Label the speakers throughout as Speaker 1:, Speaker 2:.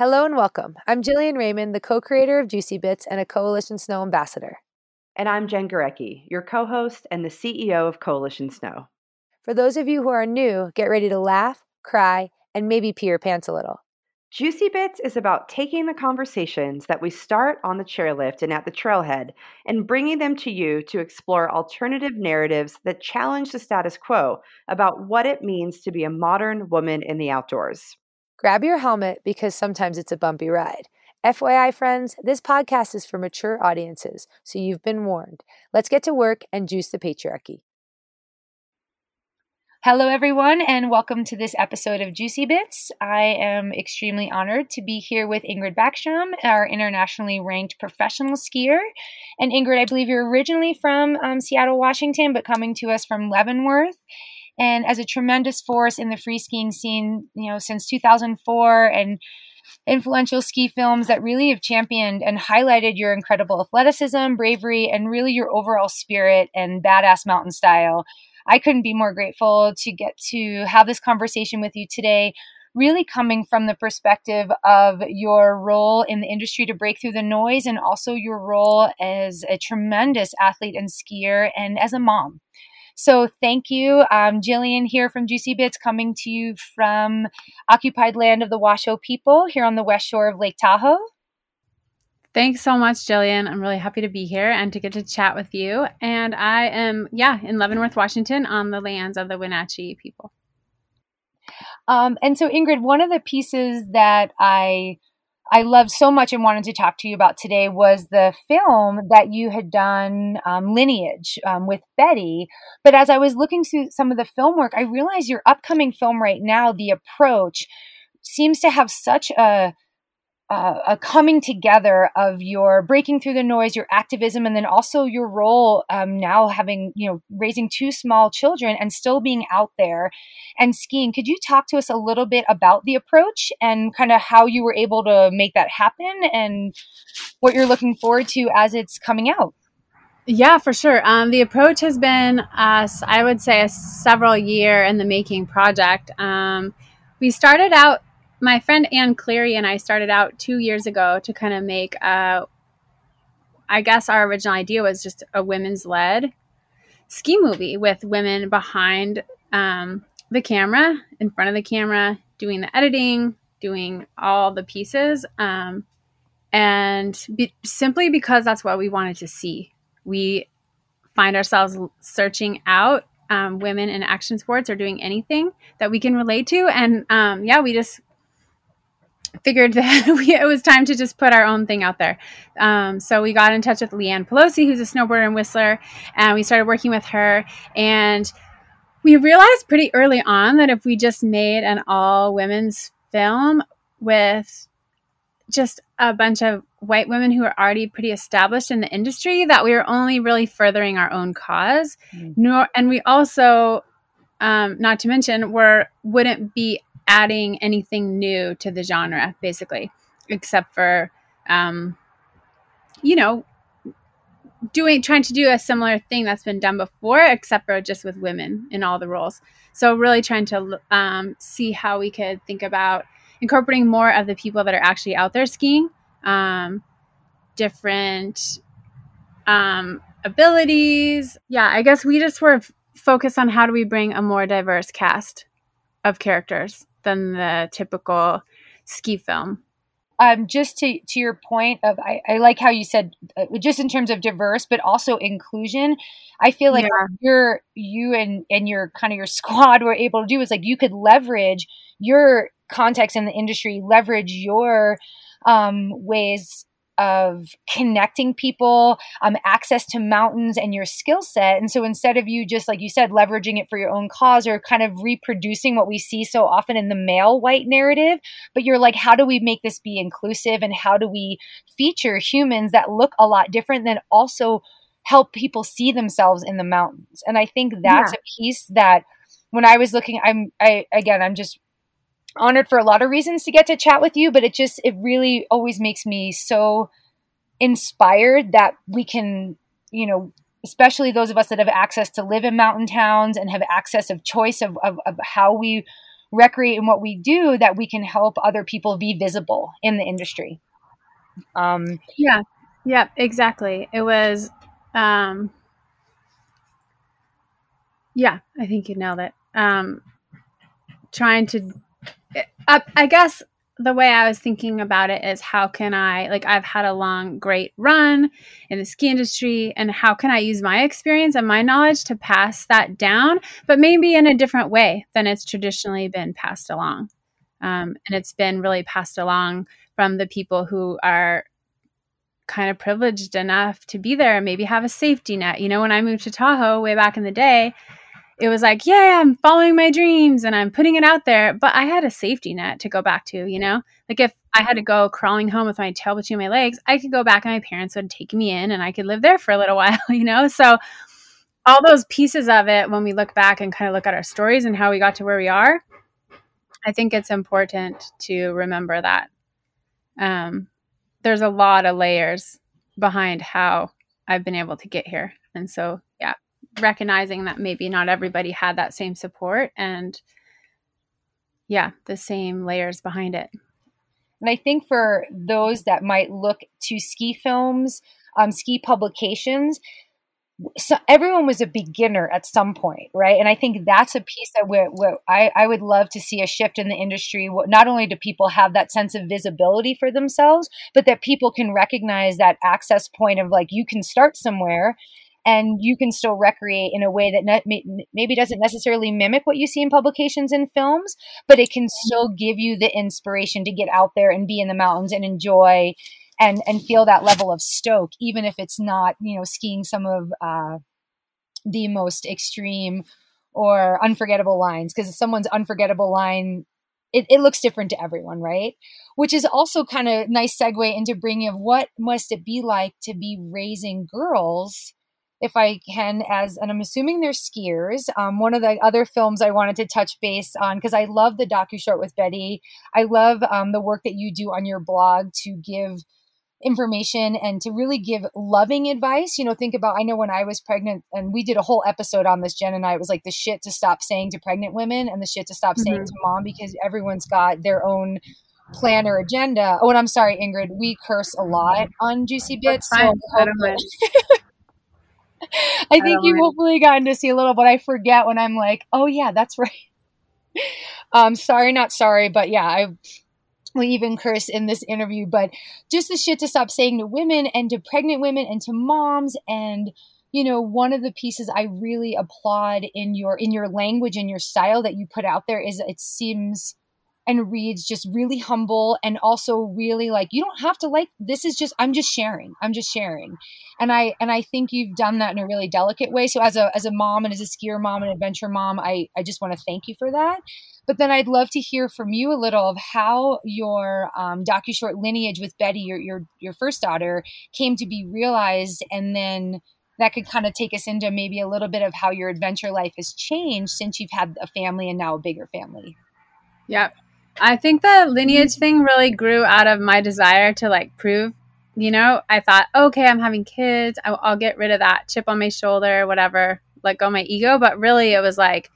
Speaker 1: Hello and welcome. I'm Jillian Raymond, the co creator of Juicy Bits and a Coalition Snow ambassador.
Speaker 2: And I'm Jen Gurecki, your co host and the CEO of Coalition Snow.
Speaker 1: For those of you who are new, get ready to laugh, cry, and maybe pee your pants a little.
Speaker 2: Juicy Bits is about taking the conversations that we start on the chairlift and at the trailhead and bringing them to you to explore alternative narratives that challenge the status quo about what it means to be a modern woman in the outdoors.
Speaker 1: Grab your helmet because sometimes it's a bumpy ride. FYI, friends, this podcast is for mature audiences, so you've been warned. Let's get to work and juice the patriarchy. Hello, everyone, and welcome to this episode of Juicy Bits. I am extremely honored to be here with Ingrid Backstrom, our internationally ranked professional skier. And Ingrid, I believe you're originally from um, Seattle, Washington, but coming to us from Leavenworth and as a tremendous force in the free skiing scene, you know, since 2004 and influential ski films that really have championed and highlighted your incredible athleticism, bravery, and really your overall spirit and badass mountain style. I couldn't be more grateful to get to have this conversation with you today. Really coming from the perspective of your role in the industry to break through the noise, and also your role as a tremendous athlete and skier, and as a mom. So thank you. Um, Jillian here from Juicy Bits coming to you from occupied land of the Washoe people here on the west shore of Lake Tahoe.
Speaker 3: Thanks so much, Jillian. I'm really happy to be here and to get to chat with you. And I am, yeah, in Leavenworth, Washington, on the lands of the Wenatchee people.
Speaker 1: Um, and so, Ingrid, one of the pieces that I I loved so much and wanted to talk to you about today was the film that you had done, um, Lineage, um, with Betty. But as I was looking through some of the film work, I realized your upcoming film right now, The Approach, seems to have such a uh, a coming together of your breaking through the noise, your activism, and then also your role um, now having, you know, raising two small children and still being out there and skiing. Could you talk to us a little bit about the approach and kind of how you were able to make that happen and what you're looking forward to as it's coming out?
Speaker 3: Yeah, for sure. Um, the approach has been, uh, I would say, a several year in the making project. Um, we started out my friend Ann Cleary and I started out two years ago to kind of make a, I guess our original idea was just a women's led ski movie with women behind um, the camera, in front of the camera, doing the editing, doing all the pieces. Um, and be, simply because that's what we wanted to see. We find ourselves searching out um, women in action sports or doing anything that we can relate to. And um, yeah, we just figured that we, it was time to just put our own thing out there. Um, so we got in touch with Leanne Pelosi, who's a snowboarder and whistler, and we started working with her. And we realized pretty early on that if we just made an all women's film with just a bunch of white women who are already pretty established in the industry, that we were only really furthering our own cause. Mm. Nor, and we also, um, not to mention, were wouldn't be adding anything new to the genre, basically, except for, um, you know, doing trying to do a similar thing that's been done before, except for just with women in all the roles. So really trying to um, see how we could think about incorporating more of the people that are actually out there skiing, um, different um, abilities. Yeah, I guess we just were focused on how do we bring a more diverse cast of characters than the typical ski film.
Speaker 1: Um, just to, to your point of I, I like how you said uh, just in terms of diverse but also inclusion i feel like yeah. you're you and and your kind of your squad were able to do is like you could leverage your context in the industry leverage your um, ways of connecting people, um, access to mountains and your skill set. And so instead of you just, like you said, leveraging it for your own cause or kind of reproducing what we see so often in the male white narrative, but you're like, how do we make this be inclusive and how do we feature humans that look a lot different than also help people see themselves in the mountains? And I think that's yeah. a piece that when I was looking, I'm, I, again, I'm just honored for a lot of reasons to get to chat with you, but it just, it really always makes me so inspired that we can, you know, especially those of us that have access to live in mountain towns and have access of choice of, of, of how we recreate and what we do, that we can help other people be visible in the industry.
Speaker 3: Um, yeah, yeah, exactly. It was, um, yeah, I think you nailed it. Um, trying to I, I guess the way I was thinking about it is how can I, like, I've had a long, great run in the ski industry, and how can I use my experience and my knowledge to pass that down, but maybe in a different way than it's traditionally been passed along. Um, and it's been really passed along from the people who are kind of privileged enough to be there and maybe have a safety net. You know, when I moved to Tahoe way back in the day, it was like, yeah, I'm following my dreams and I'm putting it out there. But I had a safety net to go back to, you know? Like if I had to go crawling home with my tail between my legs, I could go back and my parents would take me in and I could live there for a little while, you know? So all those pieces of it, when we look back and kind of look at our stories and how we got to where we are, I think it's important to remember that. Um, there's a lot of layers behind how I've been able to get here. And so, yeah, recognizing that maybe not everybody had that same support and yeah, the same layers behind it.
Speaker 1: And I think for those that might look to ski films, um, ski publications, so everyone was a beginner at some point, right? And I think that's a piece that we're, we're, I, I would love to see a shift in the industry. Not only do people have that sense of visibility for themselves, but that people can recognize that access point of like you can start somewhere and you can still recreate in a way that ne- maybe doesn't necessarily mimic what you see in publications and films, but it can still give you the inspiration to get out there and be in the mountains and enjoy and and feel that level of stoke, even if it's not you know skiing some of uh, the most extreme or unforgettable lines because someone's unforgettable line it, it, looks different to everyone, right? Which is also kind of nice segue into bringing of what must it be like to be raising girls if I can, as and I'm assuming they're skiers. Um, one of the other films I wanted to touch base on because I love the docu short with Betty. I love um, the work that you do on your blog to give information and to really give loving advice. You know, think about I know when I was pregnant and we did a whole episode on this, Jen and I, it was like the shit to stop saying to pregnant women and the shit to stop mm-hmm. saying to mom because everyone's got their own plan or agenda. Oh, and I'm sorry, Ingrid, we curse a lot on Juicy Bits. So I think you hopefully gotten to see a little, but I forget when I'm like, oh yeah, that's right. um, sorry, not sorry, but yeah, I will even curse in this interview, but just the shit to stop saying to women and to pregnant women and to moms and you know one of the pieces i really applaud in your in your language and your style that you put out there is it seems and reads just really humble and also really like you don't have to like this is just i'm just sharing i'm just sharing. And i and i think you've done that in a really delicate way. So as a as a mom and as a skier mom and adventure mom i i just want to thank you for that. But then i'd love to hear from you a little of how your um, docu short lineage with betty your, your your first daughter came to be realized and then that could kind of take us into maybe a little bit of how your adventure life has changed since you've had a family and now a bigger family.
Speaker 3: Yep. I think the lineage thing really grew out of my desire to like prove, you know, I thought, okay, I'm having kids. I'll, I'll get rid of that chip on my shoulder, whatever, let go my ego. But really, it was like,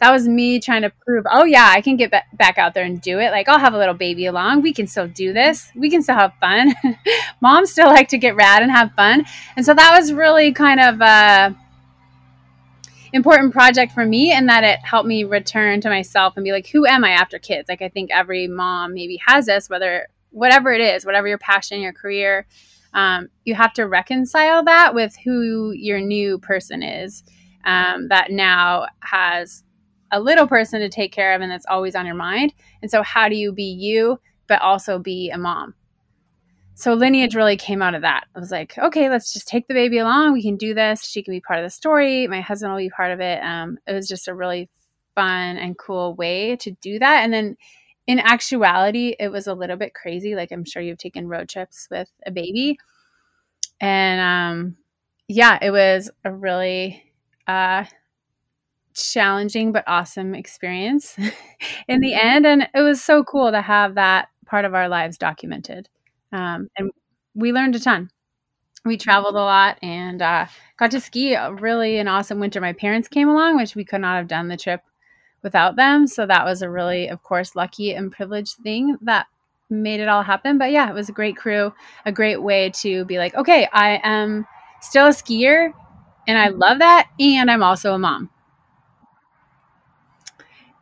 Speaker 3: that was me trying to prove, oh, yeah, I can get back out there and do it. Like, I'll have a little baby along. We can still do this. We can still have fun. Moms still like to get rad and have fun. And so that was really kind of, uh, important project for me and that it helped me return to myself and be like who am i after kids? Like i think every mom maybe has this whether whatever it is whatever your passion your career um, you have to reconcile that with who your new person is um, that now has a little person to take care of and that's always on your mind. And so how do you be you but also be a mom so lineage really came out of that. I was like, okay, let's just take the baby along. We can do this. She can be part of the story. My husband will be part of it. Um, it was just a really fun and cool way to do that. And then in actuality, it was a little bit crazy. Like I'm sure you've taken road trips with a baby. And um, yeah, it was a really uh, challenging but awesome experience in the mm-hmm. end. And it was so cool to have that part of our lives documented. Um, and we learned a ton. We traveled a lot and uh, got to ski really an awesome winter. My parents came along, which we could not have done the trip without them. So that was a really, of course, lucky and privileged thing that made it all happen. But yeah, it was a great crew, a great way to be like, okay, I am still a skier and I love that. And I'm also a mom.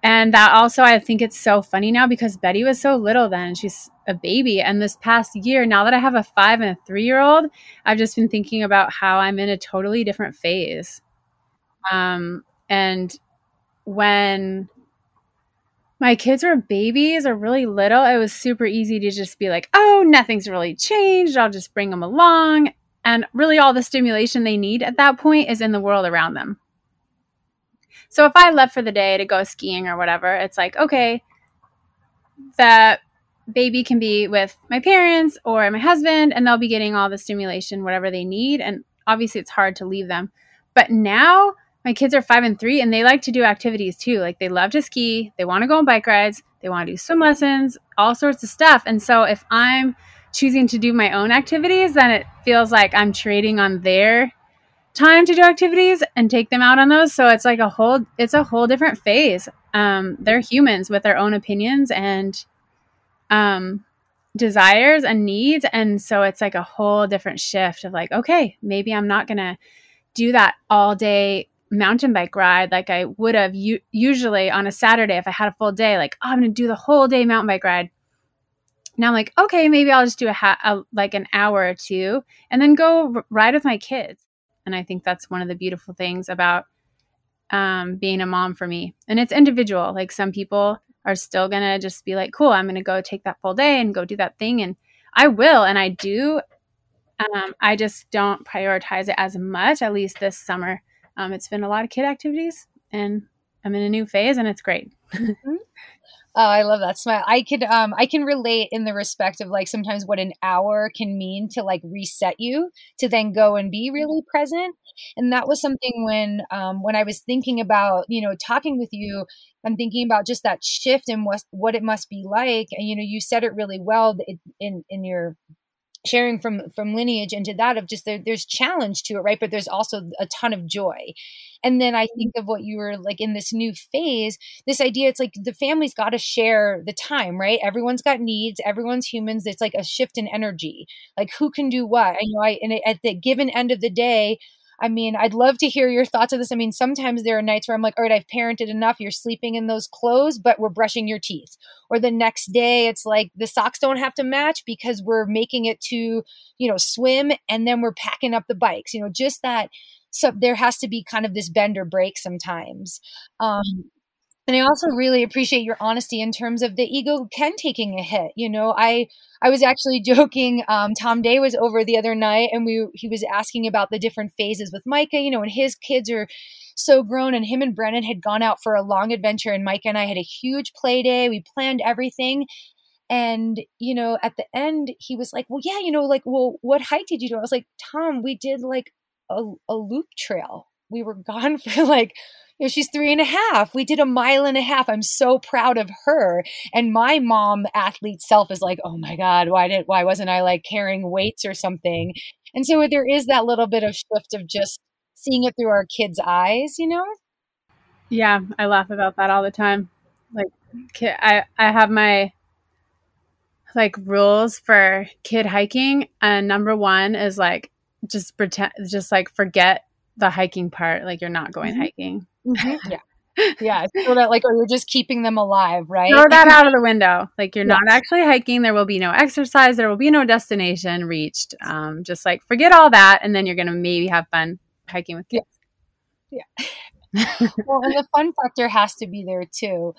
Speaker 3: And that also, I think it's so funny now because Betty was so little then. She's a baby. And this past year, now that I have a five and a three year old, I've just been thinking about how I'm in a totally different phase. Um, and when my kids were babies or really little, it was super easy to just be like, oh, nothing's really changed. I'll just bring them along. And really, all the stimulation they need at that point is in the world around them. So if I left for the day to go skiing or whatever, it's like, okay, the baby can be with my parents or my husband, and they'll be getting all the stimulation, whatever they need. And obviously, it's hard to leave them. But now, my kids are five and three and they like to do activities too. Like they love to ski, they want to go on bike rides, they want to do swim lessons, all sorts of stuff. And so if I'm choosing to do my own activities, then it feels like I'm trading on their time to do activities and take them out on those. So it's like a whole it's a whole different phase. Um, they're humans with their own opinions and um, desires and needs. And so it's like a whole different shift of like, okay, maybe I'm not gonna do that all day mountain bike ride like I would have u- usually on a Saturday if I had a full day. Like, oh, I'm to do the whole day mountain bike ride. Now I'm like, okay, maybe I'll just do a, ha- a like an hour or two and then go r- ride with my kids. And I think that's one of the beautiful things about um, being a mom for me. And it's individual. Like some people are still going to just be like, cool, I'm going to go take that full day and go do that thing. And I will. And I do. Um, I just don't prioritize it as much, at least this summer um, it's been a lot of kid activities, and I'm in a new phase, and it's great.
Speaker 1: mm-hmm. Oh, I love that smile. I could um I can relate in the respect of like sometimes what an hour can mean to like reset you to then go and be really present. And that was something when um when I was thinking about, you know, talking with you, I'm thinking about just that shift and what what it must be like. And you know, you said it really well in in your sharing from from lineage into that of just there, there's challenge to it right? But there's also a ton of joy. And then i think mm-hmm. of what you were like in this new phase this idea it's like the family's got to share the time right? Everyone's got needs everyone's humans it's like a shift in energy. Like who can do what? I know i and at the given end of the day I mean, I'd love to hear your thoughts on this. I mean, sometimes there are nights where I'm like, all right, I've parented enough. You're sleeping in those clothes, but we're brushing your teeth. Or the next day, it's like the socks don't have to match because we're making it to, you know, swim and then we're packing up the bikes. You know, just that. So there has to be kind of this bend or break sometimes. Um, and I also really appreciate your honesty in terms of the ego can taking a hit. You know, I I was actually joking. Um, Tom Day was over the other night, and we he was asking about the different phases with Micah. You know, and his kids are so grown, and him and Brennan had gone out for a long adventure, and Micah and I had a huge play day. We planned everything, and you know, at the end, he was like, "Well, yeah, you know, like, well, what hike did you do?" I was like, "Tom, we did like a, a loop trail. We were gone for like." You know, she's three and a half. We did a mile and a half. I'm so proud of her. And my mom athlete self is like, oh my God, why did why wasn't I like carrying weights or something? And so there is that little bit of shift of just seeing it through our kids' eyes, you know?
Speaker 3: Yeah, I laugh about that all the time. Like I I have my like rules for kid hiking and number 1 is like just pretend just like forget the hiking part like you're not going mm-hmm. hiking
Speaker 1: Mm-hmm. Yeah. yeah, so that like, or you're just keeping them alive, right?
Speaker 3: Throw that out of the window. Like you're not actually hiking. There will be no exercise. There will be no destination reached. Um, just like forget all that, and then you're gonna maybe have fun hiking with kids.
Speaker 1: Yeah. yeah. well, and the fun factor has to be there too.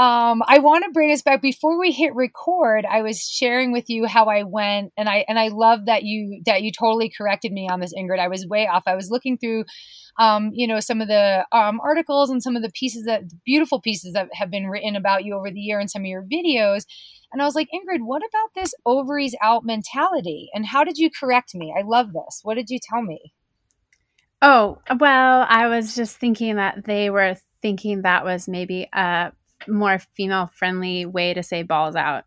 Speaker 1: Um, I want to bring us back before we hit record. I was sharing with you how I went, and I and I love that you that you totally corrected me on this, Ingrid. I was way off. I was looking through, um, you know, some of the um, articles and some of the pieces that beautiful pieces that have been written about you over the year and some of your videos, and I was like, Ingrid, what about this ovaries out mentality? And how did you correct me? I love this. What did you tell me?
Speaker 3: Oh well, I was just thinking that they were thinking that was maybe a more female friendly way to say balls out.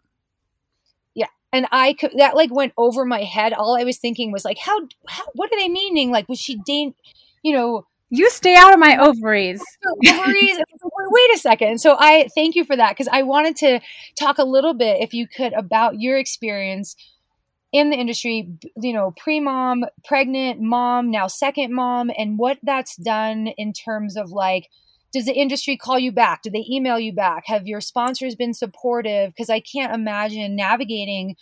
Speaker 1: Yeah. And I could, that like went over my head. All I was thinking was like, how, how what are they meaning? Like, was she dang, you know,
Speaker 3: you stay out of my ovaries.
Speaker 1: ovaries. Wait a second. So I thank you for that because I wanted to talk a little bit, if you could, about your experience in the industry. You know, pre mom, pregnant mom, now second mom, and what that's done in terms of like does the industry call you back? Do they email you back? Have your sponsors been supportive? Because I can't imagine navigating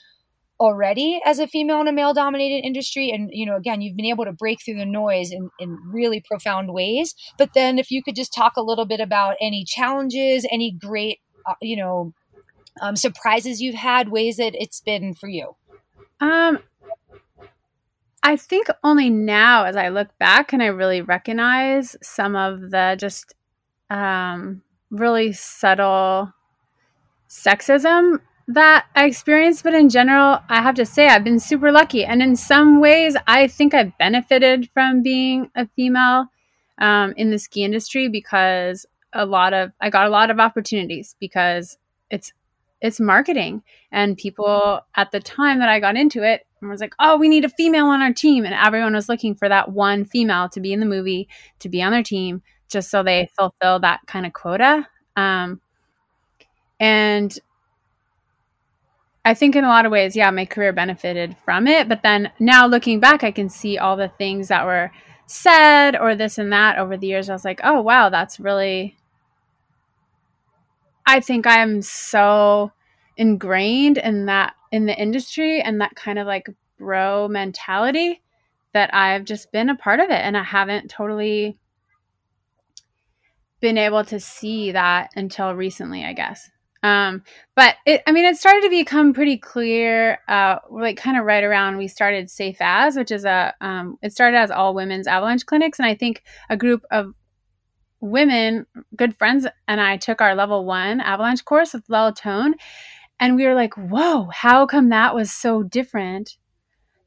Speaker 1: already as a female in a male dominated industry and you know again you've been able to break through the noise in, in really profound ways but then if you could just talk a little bit about any challenges any great uh, you know um, surprises you've had ways that it's been for you
Speaker 3: um i think only now as i look back can i really recognize some of the just um, really subtle sexism that I experienced, but in general, I have to say I've been super lucky. And in some ways, I think I've benefited from being a female um, in the ski industry because a lot of I got a lot of opportunities because it's it's marketing and people at the time that I got into it was like, "Oh, we need a female on our team," and everyone was looking for that one female to be in the movie, to be on their team, just so they fulfill that kind of quota. Um, and I think in a lot of ways, yeah, my career benefited from it. But then now looking back, I can see all the things that were said or this and that over the years. I was like, oh, wow, that's really. I think I'm so ingrained in that in the industry and that kind of like bro mentality that I've just been a part of it and I haven't totally been able to see that until recently, I guess. Um, but it, I mean, it started to become pretty clear, uh, like kind of right around we started Safe As, which is a, um, it started as all women's avalanche clinics. And I think a group of women, good friends, and I took our level one avalanche course with Lel Tone. And we were like, whoa, how come that was so different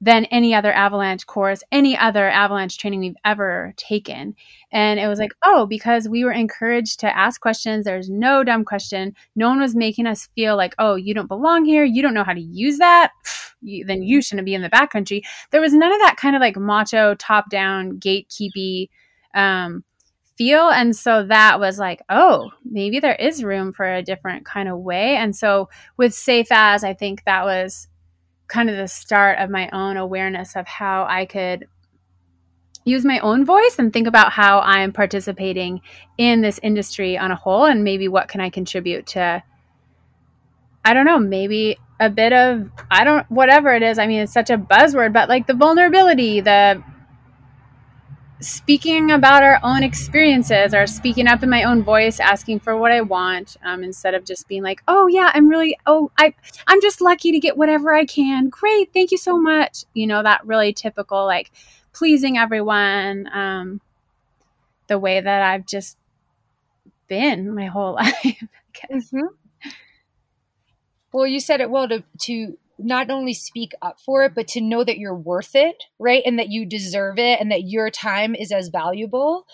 Speaker 3: than any other avalanche course, any other avalanche training we've ever taken. And it was like, oh, because we were encouraged to ask questions. There's no dumb question. No one was making us feel like, oh, you don't belong here. You don't know how to use that. You, then you shouldn't be in the backcountry. There was none of that kind of like macho, top down, gatekeepy um, feel. And so that was like, oh, maybe there is room for a different kind of way. And so with Safe As, I think that was kind of the start of my own awareness of how I could use my own voice and think about how I'm participating in this industry on a whole and maybe what can I contribute to I don't know, maybe a bit of I don't whatever it is. I mean, it's such a buzzword, but like the vulnerability, the speaking about our own experiences or speaking up in my own voice asking for what i want um, instead of just being like oh yeah i'm really oh i i'm just lucky to get whatever i can. Great thank you so much. You know that really typical like pleasing everyone um, the way that i've just been my whole life mm-hmm.
Speaker 1: well you said it well to to not only speak up for it, but to know that you're worth it, right? And that you deserve it and that your time is as valuable.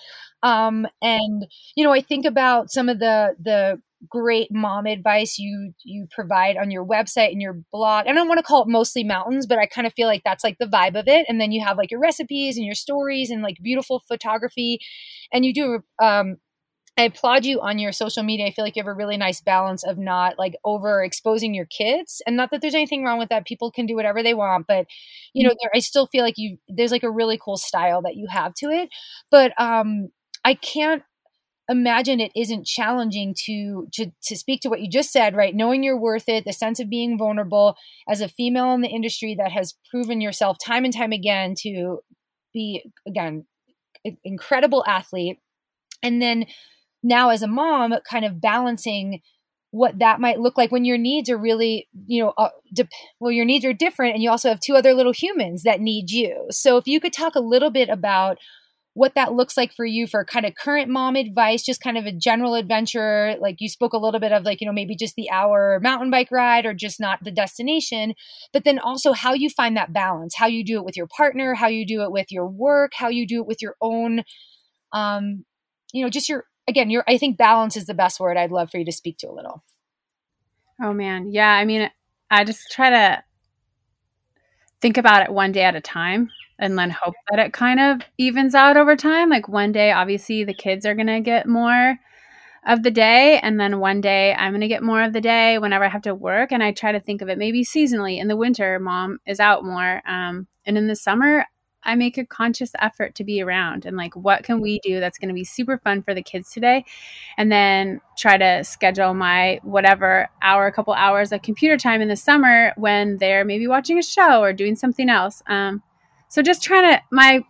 Speaker 1: Um, and you know, I think about some of the the great mom advice you you provide on your website and your blog. And I don't want to call it mostly mountains, but I kind of feel like that's like the vibe of it. And then you have like your recipes and your stories and like beautiful photography, and you do um, I applaud you on your social media. I feel like you have a really nice balance of not like over exposing your kids, and not that there's anything wrong with that. People can do whatever they want, but you know, there, I still feel like you there's like a really cool style that you have to it. But um, I can't imagine it isn't challenging to, to to speak to what you just said right knowing you're worth it the sense of being vulnerable as a female in the industry that has proven yourself time and time again to be again incredible athlete and then now as a mom kind of balancing what that might look like when your needs are really, you know, uh, well, your needs are different, and you also have two other little humans that need you. So, if you could talk a little bit about what that looks like for you for kind of current mom advice, just kind of a general adventure. Like you spoke a little bit of like, you know, maybe just the hour mountain bike ride or just not the destination, but then also how you find that balance, how you do it with your partner, how you do it with your work, how you do it with your own, um, you know, just your, again, your, I think balance is the best word I'd love for you to speak to a little.
Speaker 3: Oh man. Yeah. I mean, I just try to think about it one day at a time and then hope that it kind of evens out over time. Like one day, obviously, the kids are going to get more of the day, and then one day I'm going to get more of the day whenever I have to work. And I try to think of it maybe seasonally. In the winter, mom is out more. Um, and in the summer, I make a conscious effort to be around and like, what can we do that's going to be super fun for the kids today? And then try to schedule my whatever hour, a couple hours of computer time in the summer when they're maybe watching a show or doing something else. Um, so just trying to my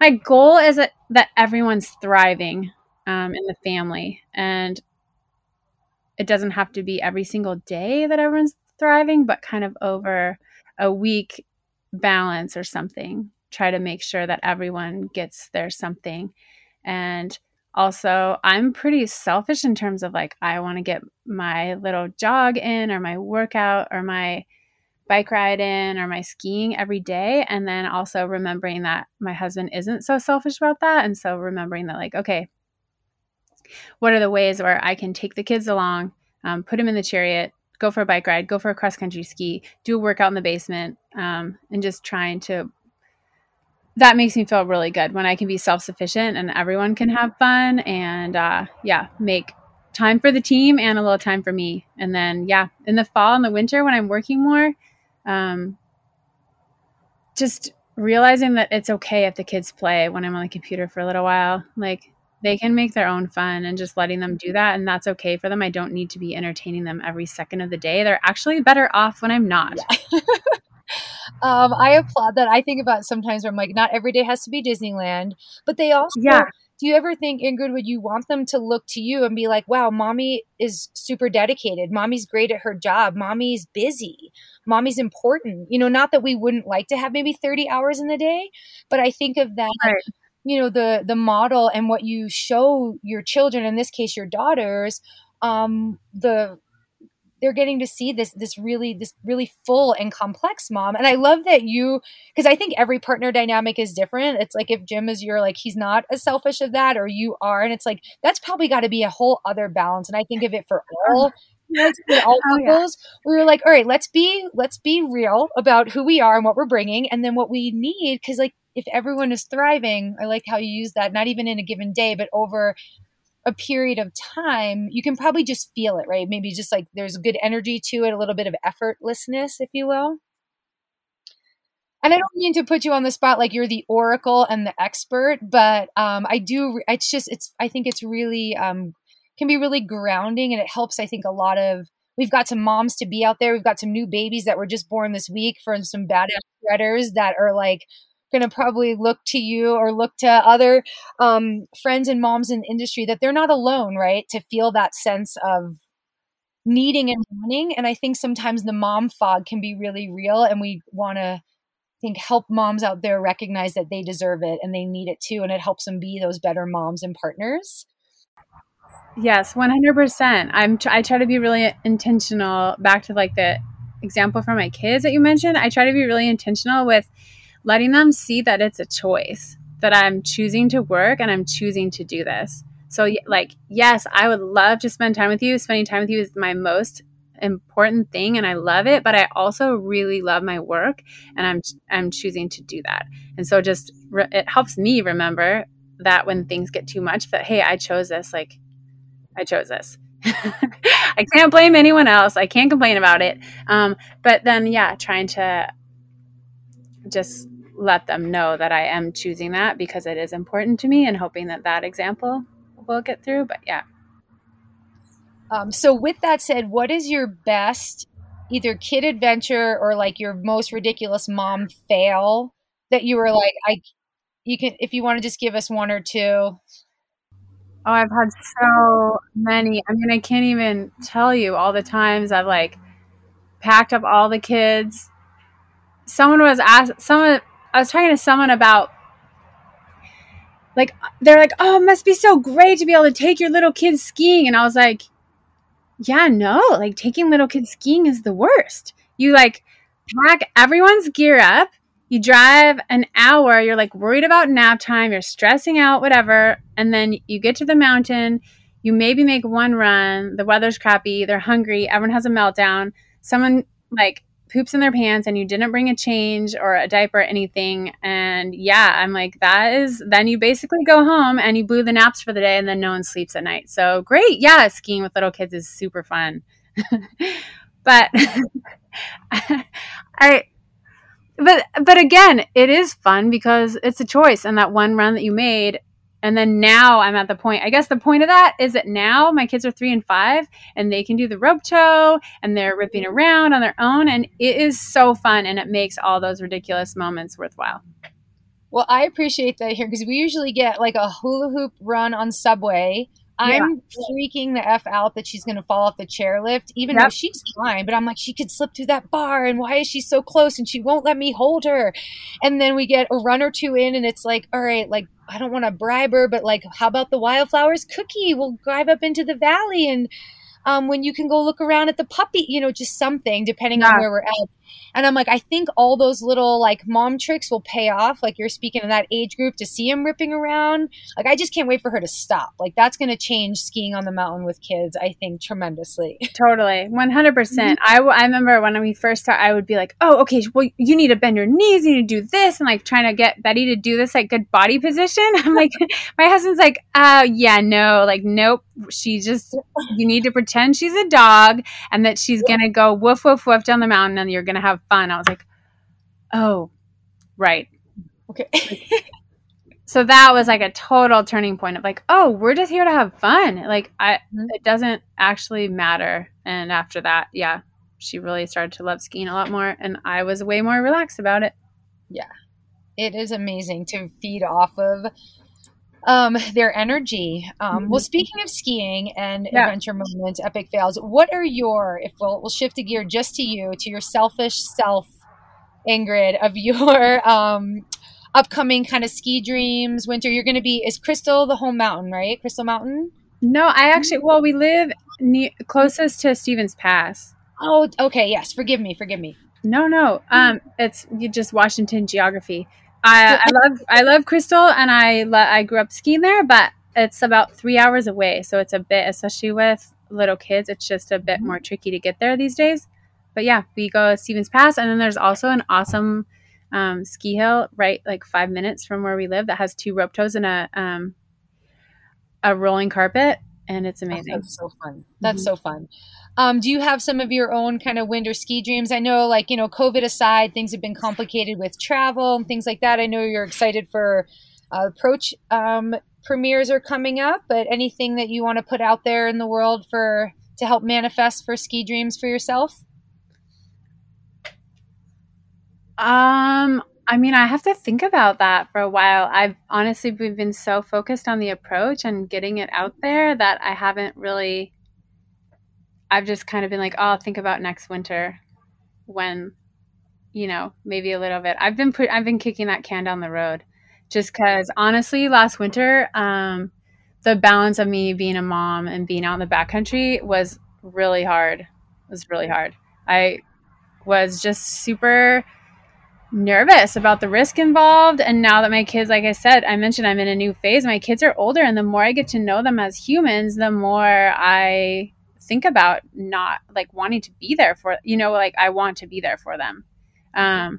Speaker 3: my goal is that, that everyone's thriving um, in the family and it doesn't have to be every single day that everyone's thriving but kind of over a week balance or something try to make sure that everyone gets their something and also i'm pretty selfish in terms of like i want to get my little jog in or my workout or my bike ride in or my skiing every day. And then also remembering that my husband isn't so selfish about that. And so remembering that, like, okay, what are the ways where I can take the kids along, um, put them in the chariot, go for a bike ride, go for a cross country ski, do a workout in the basement, um, and just trying to. That makes me feel really good when I can be self sufficient and everyone can have fun and, uh, yeah, make time for the team and a little time for me. And then, yeah, in the fall and the winter when I'm working more, um, just realizing that it's okay if the kids play when I'm on the computer for a little while. Like they can make their own fun and just letting them do that. And that's okay for them. I don't need to be entertaining them every second of the day. They're actually better off when I'm not.
Speaker 1: um, I applaud that. I think about sometimes where I'm like, not every day has to be Disneyland, but they also yeah. do you ever think ingrid would you want them to look to you and be like wow mommy is super dedicated. Mommy's great at her job. Mommy's busy. Mommy's important. You know not that we wouldn't like to have maybe 30 hours in the day but i think of that right. you know the the model and what you show your children in this case your daughters um the they're getting to see this this really this really full and complex mom. And i love that you because i think every partner dynamic is different. It's like if jim is your like he's not as selfish of that or you are and it's like that's probably got to be a whole other balance. And i think of it for all all oh, yeah. we were like all right let's be let's be real about who we are and what we're bringing and then what we need. Because like if everyone is thriving i like how you use that not even in a given day but over a period of time, you can probably just feel it, right? Maybe just like there's good energy to it, a little bit of effortlessness, if you will. And I don't mean to put you on the spot like you're the oracle and the expert, but um, I do. It's just it's. I think it's really um, can be really grounding, and it helps. I think a lot of we've got some moms to be out there. We've got some new babies that were just born this week from some badass shredders that are like going to probably look to you or look to other um, friends and moms in the industry that they're not alone, right? To feel that sense of needing and wanting. And I think sometimes the mom fog can be really real, and we want to think help moms out there recognize that they deserve it and they need it too, and it helps them be those better moms and partners.
Speaker 3: Yes, 100%. I'm I try to be really intentional back to like the example from my kids that you mentioned. I try to be really intentional with letting them see that it's a choice, that I'm choosing to work and I'm choosing to do this. So, like, yes, I would love to spend time with you. Spending time with you is my most important thing and I love it, but I also really love my work and I'm I'm choosing to do that. And so just re- it helps me remember that when things get too much that hey, I chose this like I chose this. I can't blame anyone else. I can't complain about it. Um, but then yeah, trying to just let them know that I am choosing that because it is important to me and hoping that that example will get through. But yeah.
Speaker 1: Um, so, with that said, what is your best either kid adventure or like your most ridiculous mom fail that you were like, I, you can, if you want to just give us one or two?
Speaker 3: Oh, I've had so many. I mean, I can't even tell you all the times I've like packed up all the kids. Someone was asked, someone, I was talking to someone about like, they're like, oh, it must be so great to be able to take your little kids skiing. And I was like, yeah, no, like taking little kids skiing is the worst. You like pack everyone's gear up you drive an hour, you're like worried about nap time, you're stressing out, whatever. And then you get to the mountain, you maybe make one run, the weather's crappy, they're hungry, everyone has a meltdown, someone like poops in their pants and you didn't bring a change or a diaper or anything. And yeah, I'm like, that is, then you basically go home and you blew the naps for the day and then no one sleeps at night. So great. Yeah, skiing with little kids is super fun. but I, but but again, it is fun because it's a choice and that one run that you made and then now I'm at the point. I guess the point of that is that now my kids are 3 and 5 and they can do the rope tow and they're mm-hmm. ripping around on their own and it is so fun and it makes all those ridiculous moments worthwhile.
Speaker 1: Well, I appreciate that here because we usually get like a hula hoop run on Subway I'm freaking the F out that she's going to fall off the chairlift, even yep. though she's fine. But I'm like, she could slip through that bar. And why is she so close? And she won't let me hold her. And then we get a run or two in, and it's like, all right, like, I don't want to bribe her, but like, how about the Wildflowers cookie? We'll drive up into the valley and um, when you can go look around at the puppy, you know, just something depending yeah. on where we're at. And I'm like, I think all those little like mom tricks will pay off. Like you're speaking of that age group to see him ripping around. Like I just can't wait for her to stop. Like that's going to change skiing on the mountain with kids, I think, tremendously.
Speaker 3: Totally. 100%. percent mm-hmm. I, I remember when we first started, I would be like, oh, okay, well, you need to bend your knees, you need to do this. And like trying to get Betty to do this like good body position. I'm like, my husband's like, oh, yeah, no, like, nope. She just, you need to pretend she's a dog and that she's going to go woof, woof, woof down the mountain and you're going to have fun. I was like, oh, right.
Speaker 1: Okay.
Speaker 3: so that was like a total turning point of like, oh, we're just here to have fun. Like I mm-hmm. it doesn't actually matter. And after that, yeah, she really started to love skiing a lot more and I was way more relaxed about it.
Speaker 1: Yeah. It is amazing to feed off of um, their energy. Um, mm-hmm. Well, speaking of skiing and yeah. adventure moments, epic fails, what are your, if we'll, we'll shift a gear just to you, to your selfish self, Ingrid, of your um, upcoming kind of ski dreams, winter? You're going to be, is Crystal the home mountain, right? Crystal Mountain?
Speaker 3: No, I actually, well, we live near, closest to Stevens Pass.
Speaker 1: Oh, okay. Yes. Forgive me. Forgive me.
Speaker 3: No, no. Um, it's just Washington geography. I, I love I love Crystal, and I lo- I grew up skiing there, but it's about three hours away, so it's a bit, especially with little kids, it's just a bit mm-hmm. more tricky to get there these days. But yeah, we go Stevens Pass, and then there's also an awesome um, ski hill right like five minutes from where we live that has two rope tows and a um, a rolling carpet, and it's amazing.
Speaker 1: That's so fun. That's mm-hmm. so fun. Um, do you have some of your own kind of winter ski dreams? I know, like, you know, COVID aside, things have been complicated with travel and things like that. I know you're excited for uh, approach um, premieres are coming up, but anything that you want to put out there in the world for to help manifest for ski dreams for yourself?
Speaker 3: Um, I mean, I have to think about that for a while. I've honestly we've been so focused on the approach and getting it out there that I haven't really I've just kind of been like, oh, I'll think about next winter when, you know, maybe a little bit. I've been put, I've been kicking that can down the road, just because honestly, last winter, um, the balance of me being a mom and being out in the backcountry was really hard. It was really hard. I was just super nervous about the risk involved. And now that my kids, like I said, I mentioned I'm in a new phase. My kids are older, and the more I get to know them as humans, the more I think about not like wanting to be there for you know like i want to be there for them um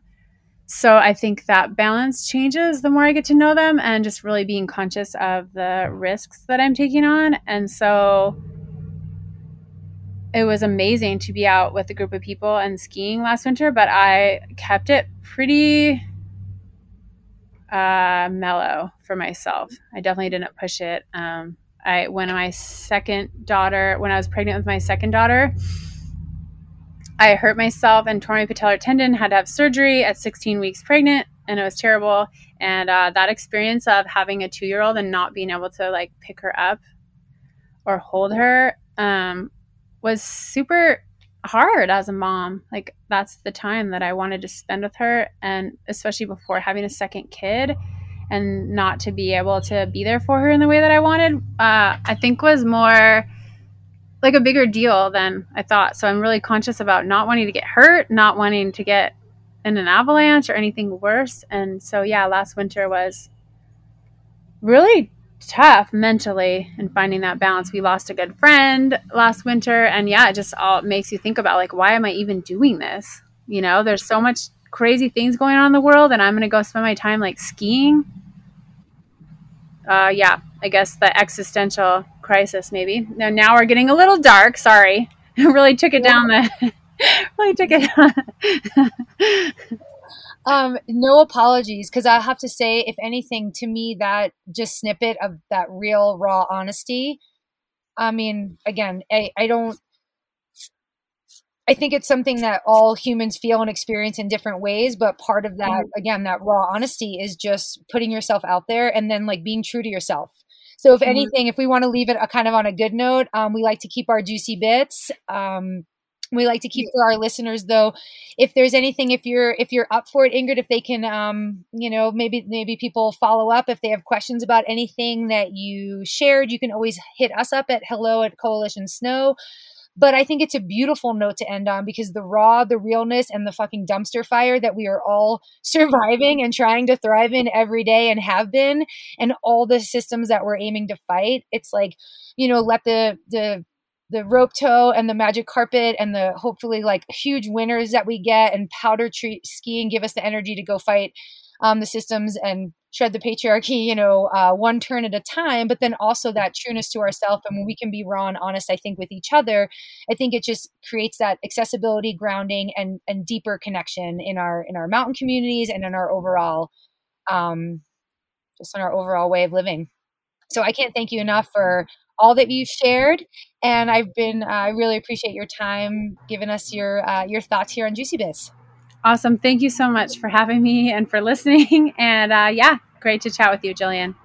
Speaker 3: so i think that balance changes the more i get to know them and just really being conscious of the risks that i'm taking on and so it was amazing to be out with a group of people and skiing last winter but i kept it pretty uh, mellow for myself i definitely didn't push it um, I when my second daughter, when I was pregnant with my second daughter, I hurt myself and tore my patellar tendon, had to have surgery at 16 weeks pregnant, and it was terrible. And uh, that experience of having a two year old and not being able to like pick her up or hold her um, was super hard as a mom. Like that's the time that I wanted to spend with her, and especially before having a second kid, and not to be able to be there for her in the way that I wanted, uh, I think was more like a bigger deal than I thought. So I'm really conscious about not wanting to get hurt, not wanting to get in an avalanche or anything worse. And so yeah, last winter was really tough mentally and finding that balance. We lost a good friend last winter and yeah, it just all makes you think about like why am I even doing this? You know, there's so much crazy things going on in the world and I'm going to go spend my time like skiing. Uh yeah, I guess the existential crisis maybe. Now now we're getting a little dark, sorry. really took it down the really took it
Speaker 1: um, no apologies, because I have to say, if anything, to me, that just snippet of that real, raw honesty. I mean, again, I, I don't. I think it's something that all humans feel and experience in different ways, but part of that, mm-hmm. again, that raw honesty is just putting yourself out there and then like being true to yourself. So, if mm-hmm. anything, if we want to leave it a kind of on a good note, um, we like to keep our juicy bits. Um, we like to keep for our listeners though if there's anything if you're if you're up for it ingrid if they can um you know maybe maybe people follow up if they have questions about anything that you shared you can always hit us up at hello at coalition snow but I think it's a beautiful note to end on because the raw, the realness, and the fucking dumpster fire that we are all surviving and trying to thrive in every day and have been, and all the systems that we're aiming to fight. It's like, you know, let the the the rope tow and the magic carpet and the hopefully like huge winners that we get and powder tree skiing give us the energy to go fight um, the systems and shred the patriarchy you know uh, one turn at a time but then also that trueness to ourselves and when we can be raw and honest i think with each other i think it just creates that accessibility grounding and and deeper connection in our in our mountain communities and in our overall um just in our overall way of living. So i can't thank you enough for all that you've shared. And I've been, uh, I really appreciate your time giving us your uh, your thoughts here on Juicy Bits.
Speaker 3: Awesome. Thank you so much for having me and for listening. And uh, yeah, great to chat with you, Jillian.